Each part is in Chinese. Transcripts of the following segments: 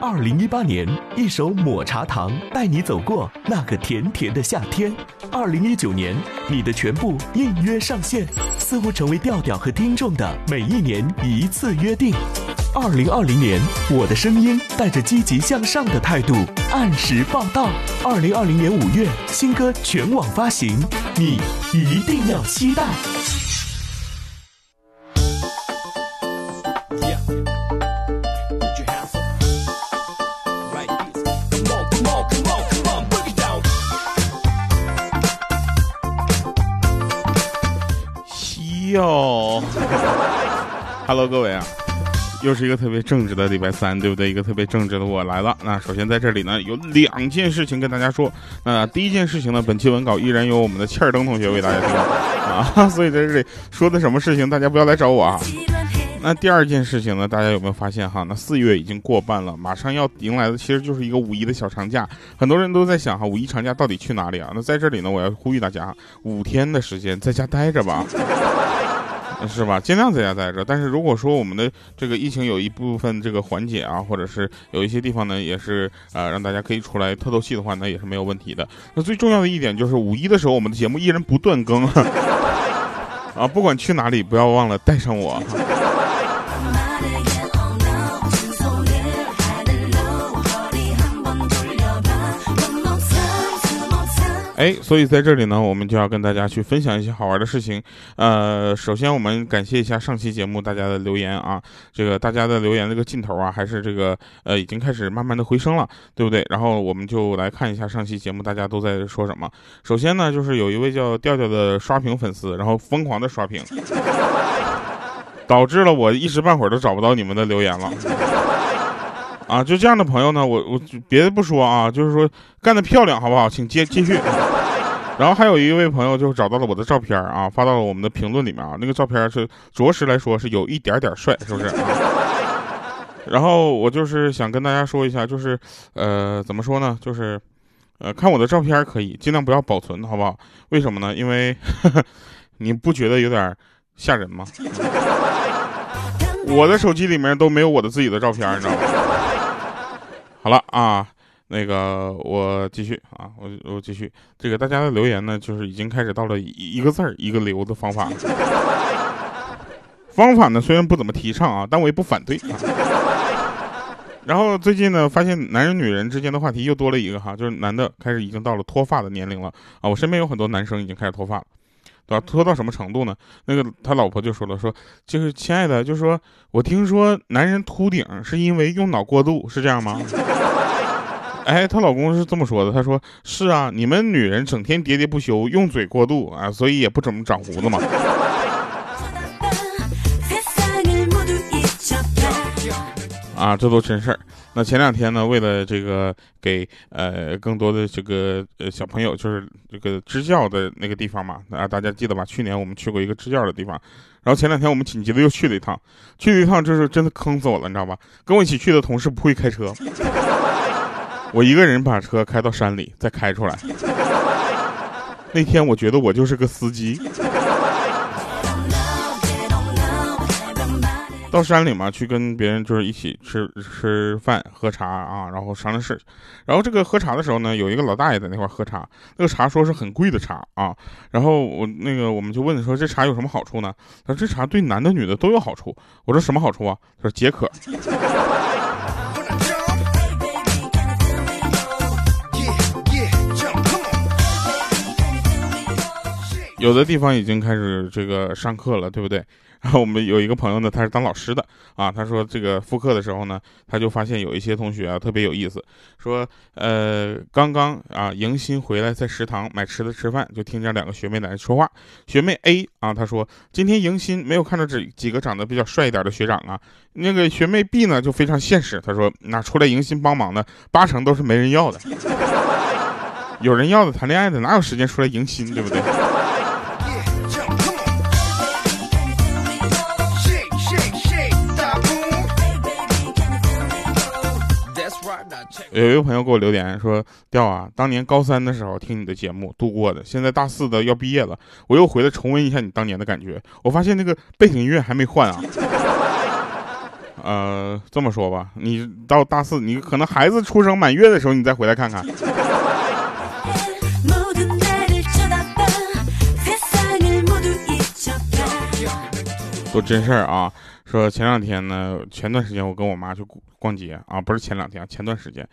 二零一八年，一首抹茶糖带你走过那个甜甜的夏天。二零一九年，你的全部应约上线，似乎成为调调和听众的每一年一次约定。二零二零年，我的声音带着积极向上的态度按时报道。二零二零年五月，新歌全网发行，你一定要期待。哟，Hello，各位啊，又是一个特别正直的礼拜三，对不对？一个特别正直的我来了。那首先在这里呢，有两件事情跟大家说。那第一件事情呢，本期文稿依然由我们的切尔登同学为大家提供啊，所以在这里说的什么事情，大家不要来找我啊。那第二件事情呢，大家有没有发现哈？那四月已经过半了，马上要迎来的其实就是一个五一的小长假。很多人都在想哈，五一长假到底去哪里啊？那在这里呢，我要呼吁大家，五天的时间在家待着吧。是吧？尽量在家待着。但是如果说我们的这个疫情有一部分这个缓解啊，或者是有一些地方呢，也是呃让大家可以出来透透气的话，那也是没有问题的。那最重要的一点就是五一的时候，我们的节目依然不断更啊，不管去哪里，不要忘了带上我。哎，所以在这里呢，我们就要跟大家去分享一些好玩的事情。呃，首先我们感谢一下上期节目大家的留言啊，这个大家的留言这个劲头啊，还是这个呃已经开始慢慢的回升了，对不对？然后我们就来看一下上期节目大家都在说什么。首先呢，就是有一位叫调调的刷屏粉丝，然后疯狂的刷屏，导致了我一时半会儿都找不到你们的留言了。啊，就这样的朋友呢，我我别的不说啊，就是说干得漂亮，好不好？请接继续。然后还有一位朋友就找到了我的照片啊，发到了我们的评论里面啊。那个照片是着实来说是有一点点帅，是不是？然后我就是想跟大家说一下，就是呃，怎么说呢？就是呃，看我的照片可以尽量不要保存，好不好？为什么呢？因为 你不觉得有点吓人吗？我的手机里面都没有我的自己的照片，你知道吗？好了啊，那个我继续啊，我我继续。这个大家的留言呢，就是已经开始到了一个字儿一个留的方法。方法呢虽然不怎么提倡啊，但我也不反对。然后最近呢，发现男人女人之间的话题又多了一个哈，就是男的开始已经到了脱发的年龄了啊。我身边有很多男生已经开始脱发了，对吧？拖到什么程度呢？那个他老婆就说了，说就是亲爱的，就是说我听说男人秃顶是因为用脑过度，是这样吗？哎，她老公是这么说的，他说是啊，你们女人整天喋喋不休，用嘴过度啊，所以也不怎么长胡子嘛。啊，这都真事儿。那前两天呢，为了这个给呃更多的这个呃小朋友，就是这个支教的那个地方嘛，啊，大家记得吧？去年我们去过一个支教的地方，然后前两天我们紧急的又去了一趟，去了一趟，这是真的坑死我了，你知道吧？跟我一起去的同事不会开车。我一个人把车开到山里，再开出来。那天我觉得我就是个司机。到山里嘛，去跟别人就是一起吃吃饭、喝茶啊，然后商量事。然后这个喝茶的时候呢，有一个老大爷在那块喝茶，那个茶说是很贵的茶啊。然后我那个我们就问说这茶有什么好处呢？他说这茶对男的女的都有好处。我说什么好处啊？他说解渴。有的地方已经开始这个上课了，对不对？然后我们有一个朋友呢，他是当老师的啊。他说这个复课的时候呢，他就发现有一些同学啊特别有意思，说呃刚刚啊迎新回来，在食堂买吃的吃饭，就听见两个学妹在那说话。学妹 A 啊，她说今天迎新没有看到这几个长得比较帅一点的学长啊。那个学妹 B 呢就非常现实，她说那出来迎新帮忙的八成都是没人要的，有人要的谈恋爱的哪有时间出来迎新，对不对？有一个朋友给我留言说：“调啊，当年高三的时候听你的节目度过的，现在大四的要毕业了，我又回来重温一下你当年的感觉。我发现那个背景音乐还没换啊，呃，这么说吧，你到大四，你可能孩子出生满月的时候，你再回来看看。都真事儿啊，说前两天呢，前段时间我跟我妈去逛街啊，不是前两天，前段时间，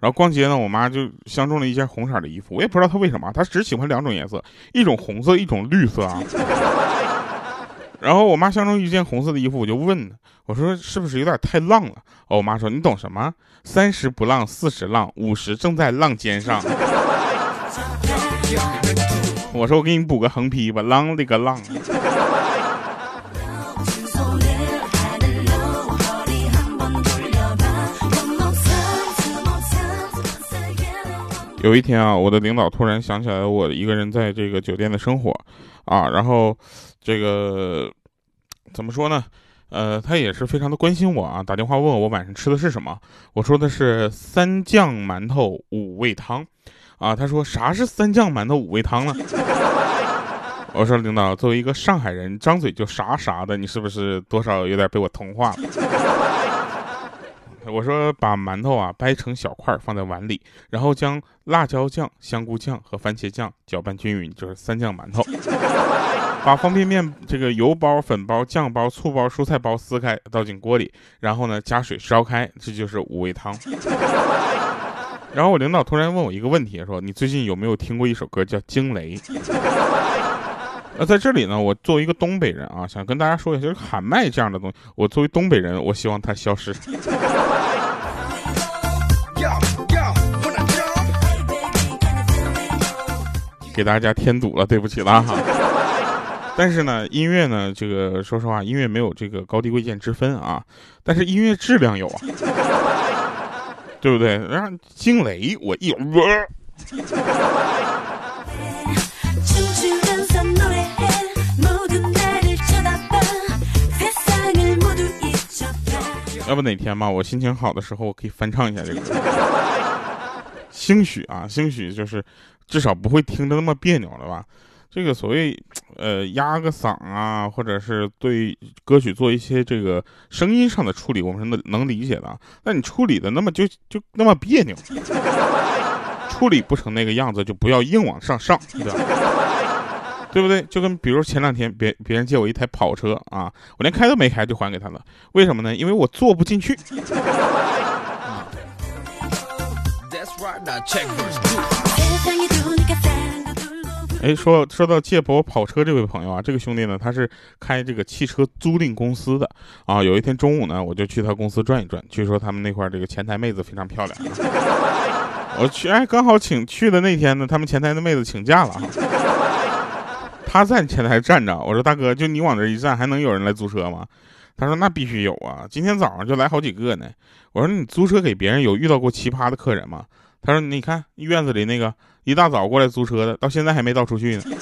然后逛街呢，我妈就相中了一件红色的衣服，我也不知道她为什么，她只喜欢两种颜色，一种红色，一种绿色啊。然后我妈相中一件红色的衣服，我就问她，我说是不是有点太浪了？哦，我妈说你懂什么？三十不浪，四十浪，五十正在浪尖上。我说我给你补个横批吧，浪里个浪。有一天啊，我的领导突然想起来我一个人在这个酒店的生活，啊，然后这个怎么说呢？呃，他也是非常的关心我啊，打电话问我晚上吃的是什么。我说的是三酱馒头五味汤，啊，他说啥是三酱馒头五味汤呢？我说领导，作为一个上海人，张嘴就啥啥的，你是不是多少有点被我同化了？我说把馒头啊掰成小块放在碗里，然后将辣椒酱、香菇酱和番茄酱搅拌均匀，就是三酱馒头。把方便面这个油包、粉包、酱包、醋包、蔬菜包撕开，倒进锅里，然后呢加水烧开，这就是五味汤。然后我领导突然问我一个问题，说你最近有没有听过一首歌叫《惊雷》？那在这里呢，我作为一个东北人啊，想跟大家说一下，就是喊麦这样的东西，我作为东北人，我希望它消失。给大家添堵了，对不起了哈。但是呢，音乐呢，这个说实话，音乐没有这个高低贵贱之分啊，但是音乐质量有啊，对不对？然后惊雷，我一。要不哪天嘛，我心情好的时候，我可以翻唱一下这个歌。兴许啊，兴许就是至少不会听着那么别扭了吧？这个所谓呃压个嗓啊，或者是对歌曲做一些这个声音上的处理，我们是能能理解的。那你处理的那么就就那么别扭，处理不成那个样子，就不要硬往上上，对吧？对不对？就跟比如前两天别别人借我一台跑车啊，我连开都没开就还给他了。为什么呢？因为我坐不进去。哎，说说到借我跑车这位朋友啊，这个兄弟呢，他是开这个汽车租赁公司的啊。有一天中午呢，我就去他公司转一转，据说他们那块这个前台妹子非常漂亮。我去，哎，刚好请去的那天呢，他们前台的妹子请假了。他在前台站着，我说大哥，就你往这一站，还能有人来租车吗？他说那必须有啊，今天早上就来好几个呢。我说你租车给别人有遇到过奇葩的客人吗？他说你看院子里那个一大早过来租车的，到现在还没倒出去呢。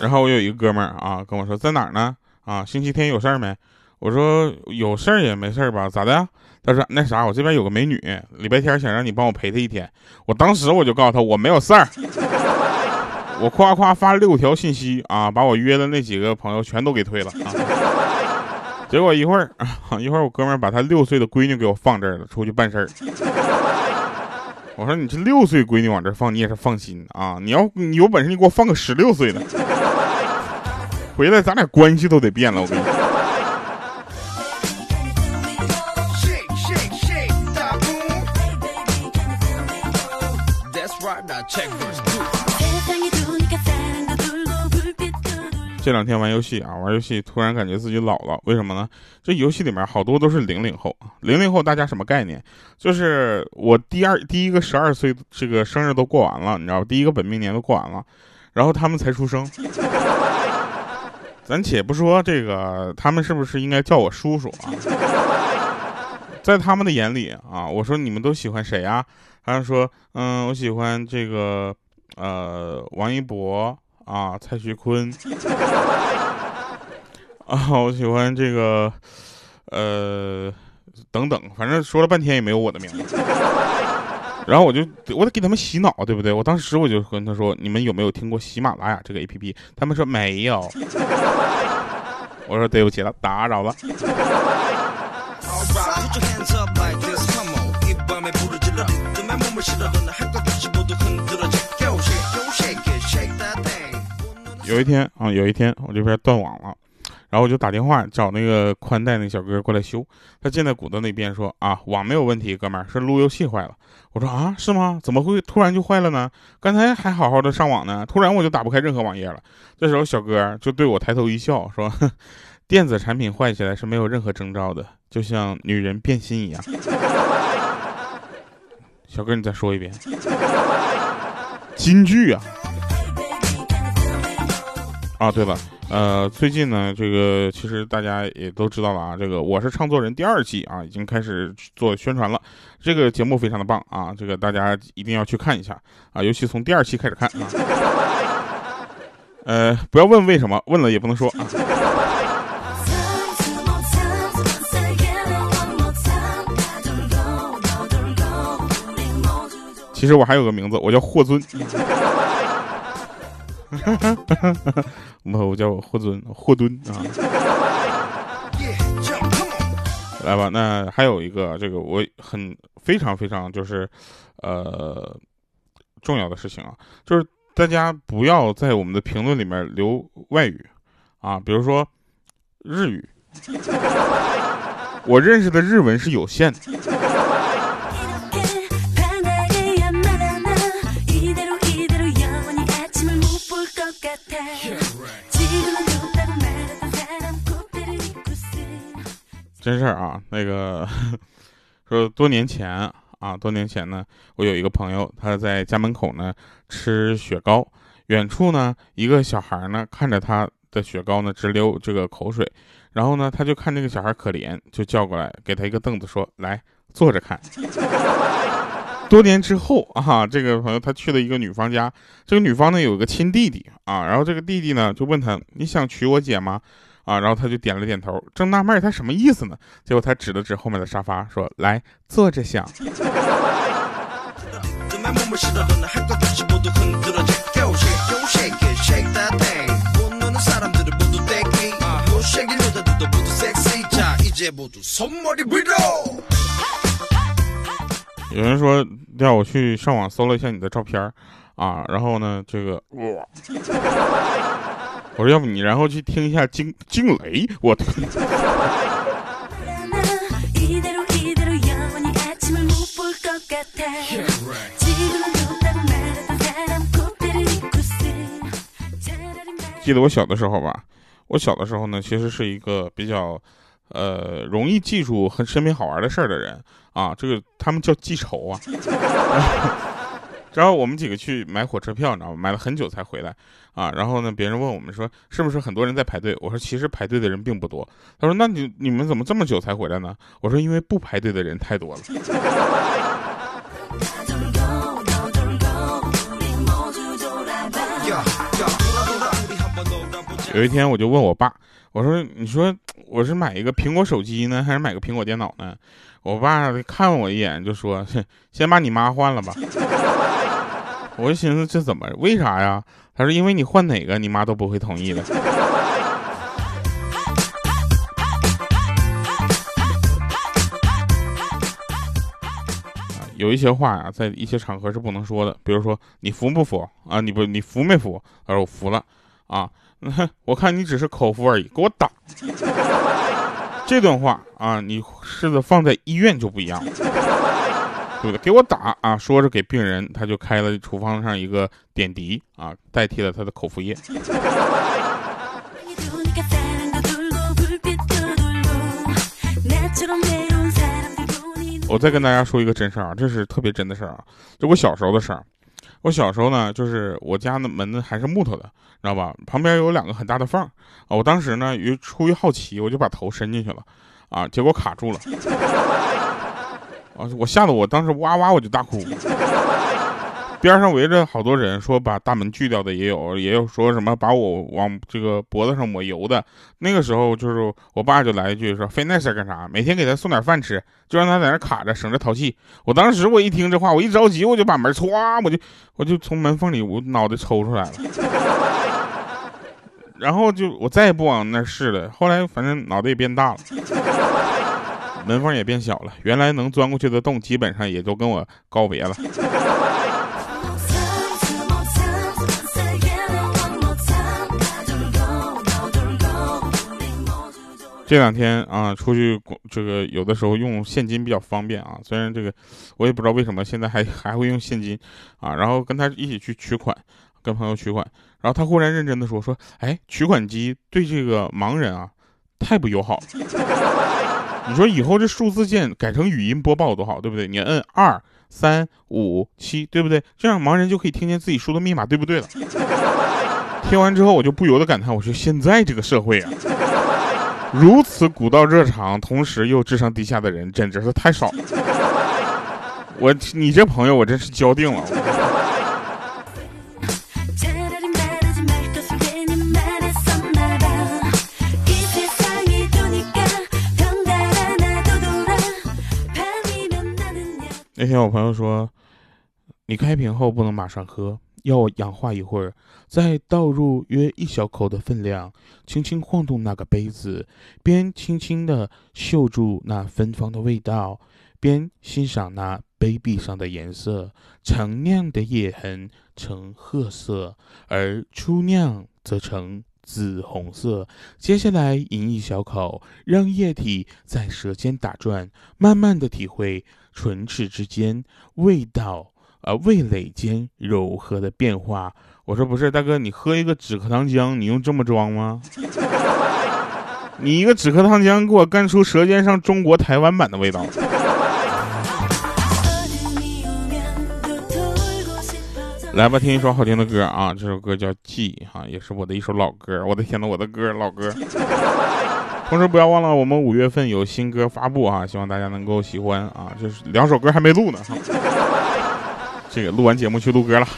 然后我有一个哥们儿啊跟我说在哪儿呢？啊，星期天有事儿没？我说有事儿也没事儿吧？咋的呀？他说那啥，我这边有个美女，礼拜天想让你帮我陪她一天。我当时我就告诉他我没有事儿，我夸夸发六条信息啊，把我约的那几个朋友全都给推了啊。结果一会儿，一会儿我哥们把他六岁的闺女给我放这儿了，出去办事儿。我说你这六岁闺女往这儿放，你也是放心啊。你要你有本事，你给我放个十六岁的，回来咱俩关系都得变了。我跟你。这两天玩游戏啊，玩游戏突然感觉自己老了，为什么呢？这游戏里面好多都是零零后零零后大家什么概念？就是我第二第一个十二岁这个生日都过完了，你知道吧？第一个本命年都过完了，然后他们才出生。咱且不说这个，他们是不是应该叫我叔叔啊？在他们的眼里啊，我说你们都喜欢谁啊？他们说，嗯，我喜欢这个，呃，王一博。啊，蔡徐坤 啊，我喜欢这个，呃，等等，反正说了半天也没有我的名字。然后我就我得给他们洗脑，对不对？我当时我就跟他说：“你们有没有听过喜马拉雅这个 APP？” 他们说没有。我说对不起了，打扰了。有一天啊，有一天我这边断网了，然后我就打电话找那个宽带那小哥过来修。他进在鼓的那边说啊，网没有问题，哥们儿是路由器坏了。我说啊，是吗？怎么会突然就坏了呢？刚才还好好的上网呢，突然我就打不开任何网页了。这时候小哥就对我抬头一笑，说：“ 电子产品坏起来是没有任何征兆的，就像女人变心一样。”小哥，你再说一遍，金句啊！啊，对了，呃，最近呢，这个其实大家也都知道了啊，这个我是唱作人第二季啊，已经开始做宣传了。这个节目非常的棒啊，这个大家一定要去看一下啊，尤其从第二期开始看啊。呃，不要问为什么，问了也不能说啊。其实我还有个名字，我叫霍尊。我 我叫霍尊，霍敦啊。来吧，那还有一个这个我很非常非常就是，呃，重要的事情啊，就是大家不要在我们的评论里面留外语啊，比如说日语，我认识的日文是有限的。真事儿啊，那个 说多年前啊，多年前呢，我有一个朋友，他在家门口呢吃雪糕，远处呢一个小孩呢看着他的雪糕呢直流这个口水，然后呢他就看这个小孩可怜，就叫过来给他一个凳子，说来坐着看。多年之后啊，这个朋友他去了一个女方家，这个女方呢有个亲弟弟啊，然后这个弟弟呢就问他，你想娶我姐吗？啊，然后他就点了点头，正纳闷他什么意思呢？结果他指了指后面的沙发，说：“来坐着想。”有人说要我去上网搜了一下你的照片啊，然后呢，这个哇。我说要不你然后去听一下惊惊雷，我。记得我小的时候吧，我小的时候呢，其实是一个比较，呃，容易记住和身边好玩的事儿的人啊，这个他们叫记仇啊。然后我们几个去买火车票，你知道吗？买了很久才回来，啊，然后呢，别人问我们说是不是很多人在排队？我说其实排队的人并不多。他说那你你们怎么这么久才回来呢？我说因为不排队的人太多了。有一天我就问我爸，我说你说我是买一个苹果手机呢，还是买个苹果电脑呢？我爸看我一眼就说先把你妈换了吧。我就寻思这怎么为啥呀？他说因为你换哪个你妈都不会同意的。有一些话呀，在一些场合是不能说的，比如说你服不服啊？你不你服没服？他说我服了啊。我看你只是口服而已，给我打。这段话啊，你试着放在医院就不一样了。对不对，给我打啊！说是给病人，他就开了厨房上一个点滴啊，代替了他的口服液。我再跟大家说一个真事儿啊，这是特别真的事儿啊，就我小时候的事儿。我小时候呢，就是我家的门呢还是木头的，知道吧？旁边有两个很大的缝啊。我当时呢，于出于好奇，我就把头伸进去了，啊，结果卡住了。啊！我吓得我当时哇哇我就大哭，边上围着好多人，说把大门锯掉的也有，也有说什么把我往这个脖子上抹油的。那个时候就是我爸就来一句说：“费那事干啥？每天给他送点饭吃，就让他在那卡着，省着淘气。”我当时我一听这话，我一着急，我就把门歘，我就我就从门缝里我脑袋抽出来了，然后就我再也不往那试了。后来反正脑袋也变大了，门缝也变小了，原来能钻过去的洞基本上也都跟我告别了。这两天啊，出去这个有的时候用现金比较方便啊。虽然这个我也不知道为什么现在还 还会用现金啊。然后跟他一起去取款，跟朋友取款，然后他忽然认真的说说，哎，取款机对这个盲人啊太不友好。你说以后这数字键改成语音播报多好，对不对？你摁二三五七，对不对？这样盲人就可以听见自己输的密码对不对了。听完之后，我就不由得感叹，我说现在这个社会啊。如此古道热肠，同时又智商低下的人，简直是太少了。我，你这朋友，我真是交定了。那天我朋友说，你开瓶后不能马上喝。要氧化一会儿，再倒入约一小口的分量，轻轻晃动那个杯子，边轻轻地嗅住那芬芳的味道，边欣赏那杯壁上的颜色。陈酿的液痕呈褐色，而初酿则呈紫红色。接下来饮一小口，让液体在舌尖打转，慢慢的体会唇齿之间味道。啊，味蕾间柔和的变化。我说不是，大哥，你喝一个止咳糖浆，你用这么装吗？你一个止咳糖浆给我干出舌尖上中国台湾版的味道。来吧，听一首好听的歌啊！这首歌叫《记》哈，也是我的一首老歌。我的天呐，我的歌，老歌。同时不要忘了，我们五月份有新歌发布啊，希望大家能够喜欢啊。这是两首歌还没录呢。这个录完节目去录歌了。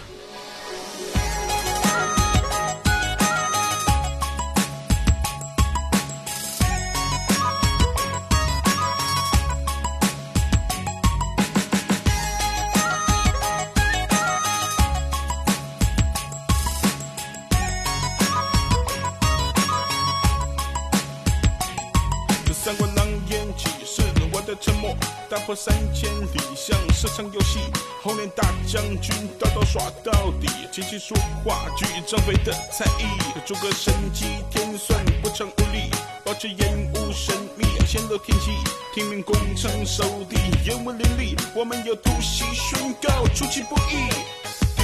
底，琴棋书画举张飞的才艺。诸葛神机天算不成无力，保持烟雾神秘显露天机。听命攻城守地，烟雾林立。我们要突袭宣告出其不意。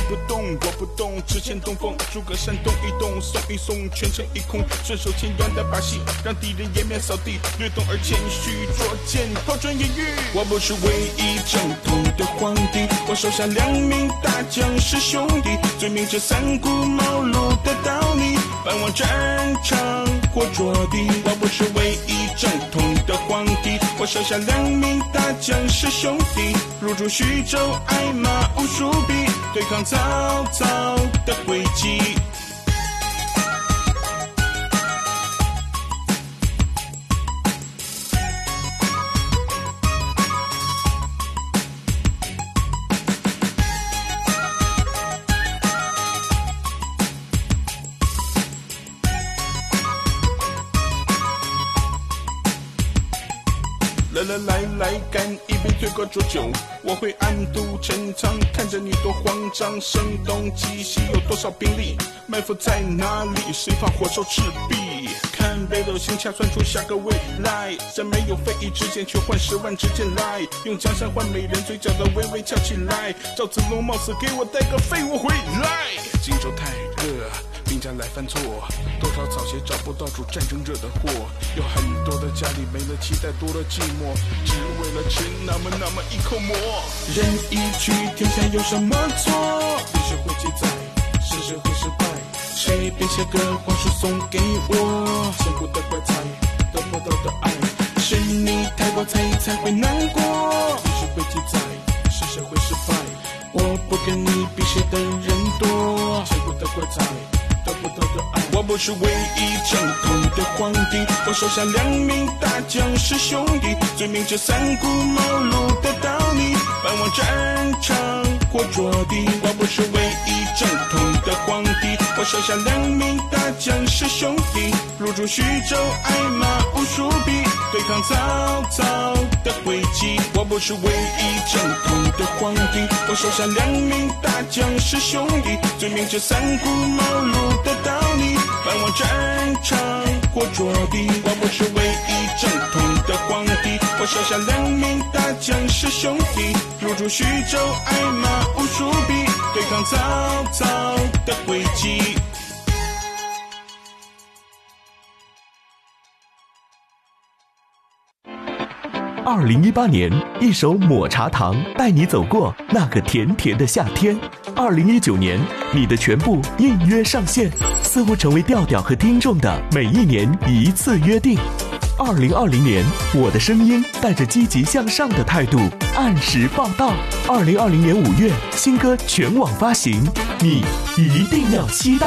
不动，我不动，只欠东风。诸葛山动一动，送一送，全城一空。顺手牵羊的把戏，让敌人颜面扫地。略懂而谦虚，捉奸抛砖引玉。我不是唯一正统的皇帝，我手下两名大将是兄弟，罪名这三顾茅庐的道理，奔往战场或着地。我不是唯一正统的皇帝，我手下两名大将是兄弟，入驻徐州，挨马无数匹。对抗曹操的诡计。来，干一杯醉过浊酒。我会暗度陈仓，看着你多慌张。声东击西，有多少兵力？埋伏在哪里？谁怕火烧赤壁？看北斗星掐算出下个未来。在没有非议之剑，却换十万支箭来。用江山换美人，嘴角的微微翘起来。赵子龙冒死给我带个废物回来。荆州太热。兵家来犯错，多少草鞋找不到主，战争惹的祸。有很多的家里没了期待，多了寂寞，只为了吃那么那么一口馍。人一去，天下有什么错？历史会记载，事实会失败。谁编写个皇书送给我？辛苦的怪才，得不到的爱，是你太过在意才会难过。历史会记载，事实会失败。我不跟你比谁的人多。千古的怪才。我不是唯一正统的皇帝，我手下两名大将是兄弟，最明智三顾茅庐的道理，奔往战场或着地。我不是唯一正统的皇帝，我手下两名大将是兄弟，入驻徐州，挨骂无数笔，对抗曹操的诡计。我不是唯一正统的皇帝，我手下两名大将是兄弟，最明这三顾茅庐的道理。奔往战场或着地，我不是唯一正统的皇帝，我手下两名大将是兄弟，入驻徐州，挨骂无数笔，对抗曹操的诡计。二零一八年，一首抹茶糖带你走过那个甜甜的夏天。二零一九年，你的全部应约上线，似乎成为调调和听众的每一年一次约定。二零二零年，我的声音带着积极向上的态度按时报道。二零二零年五月，新歌全网发行，你一定要期待。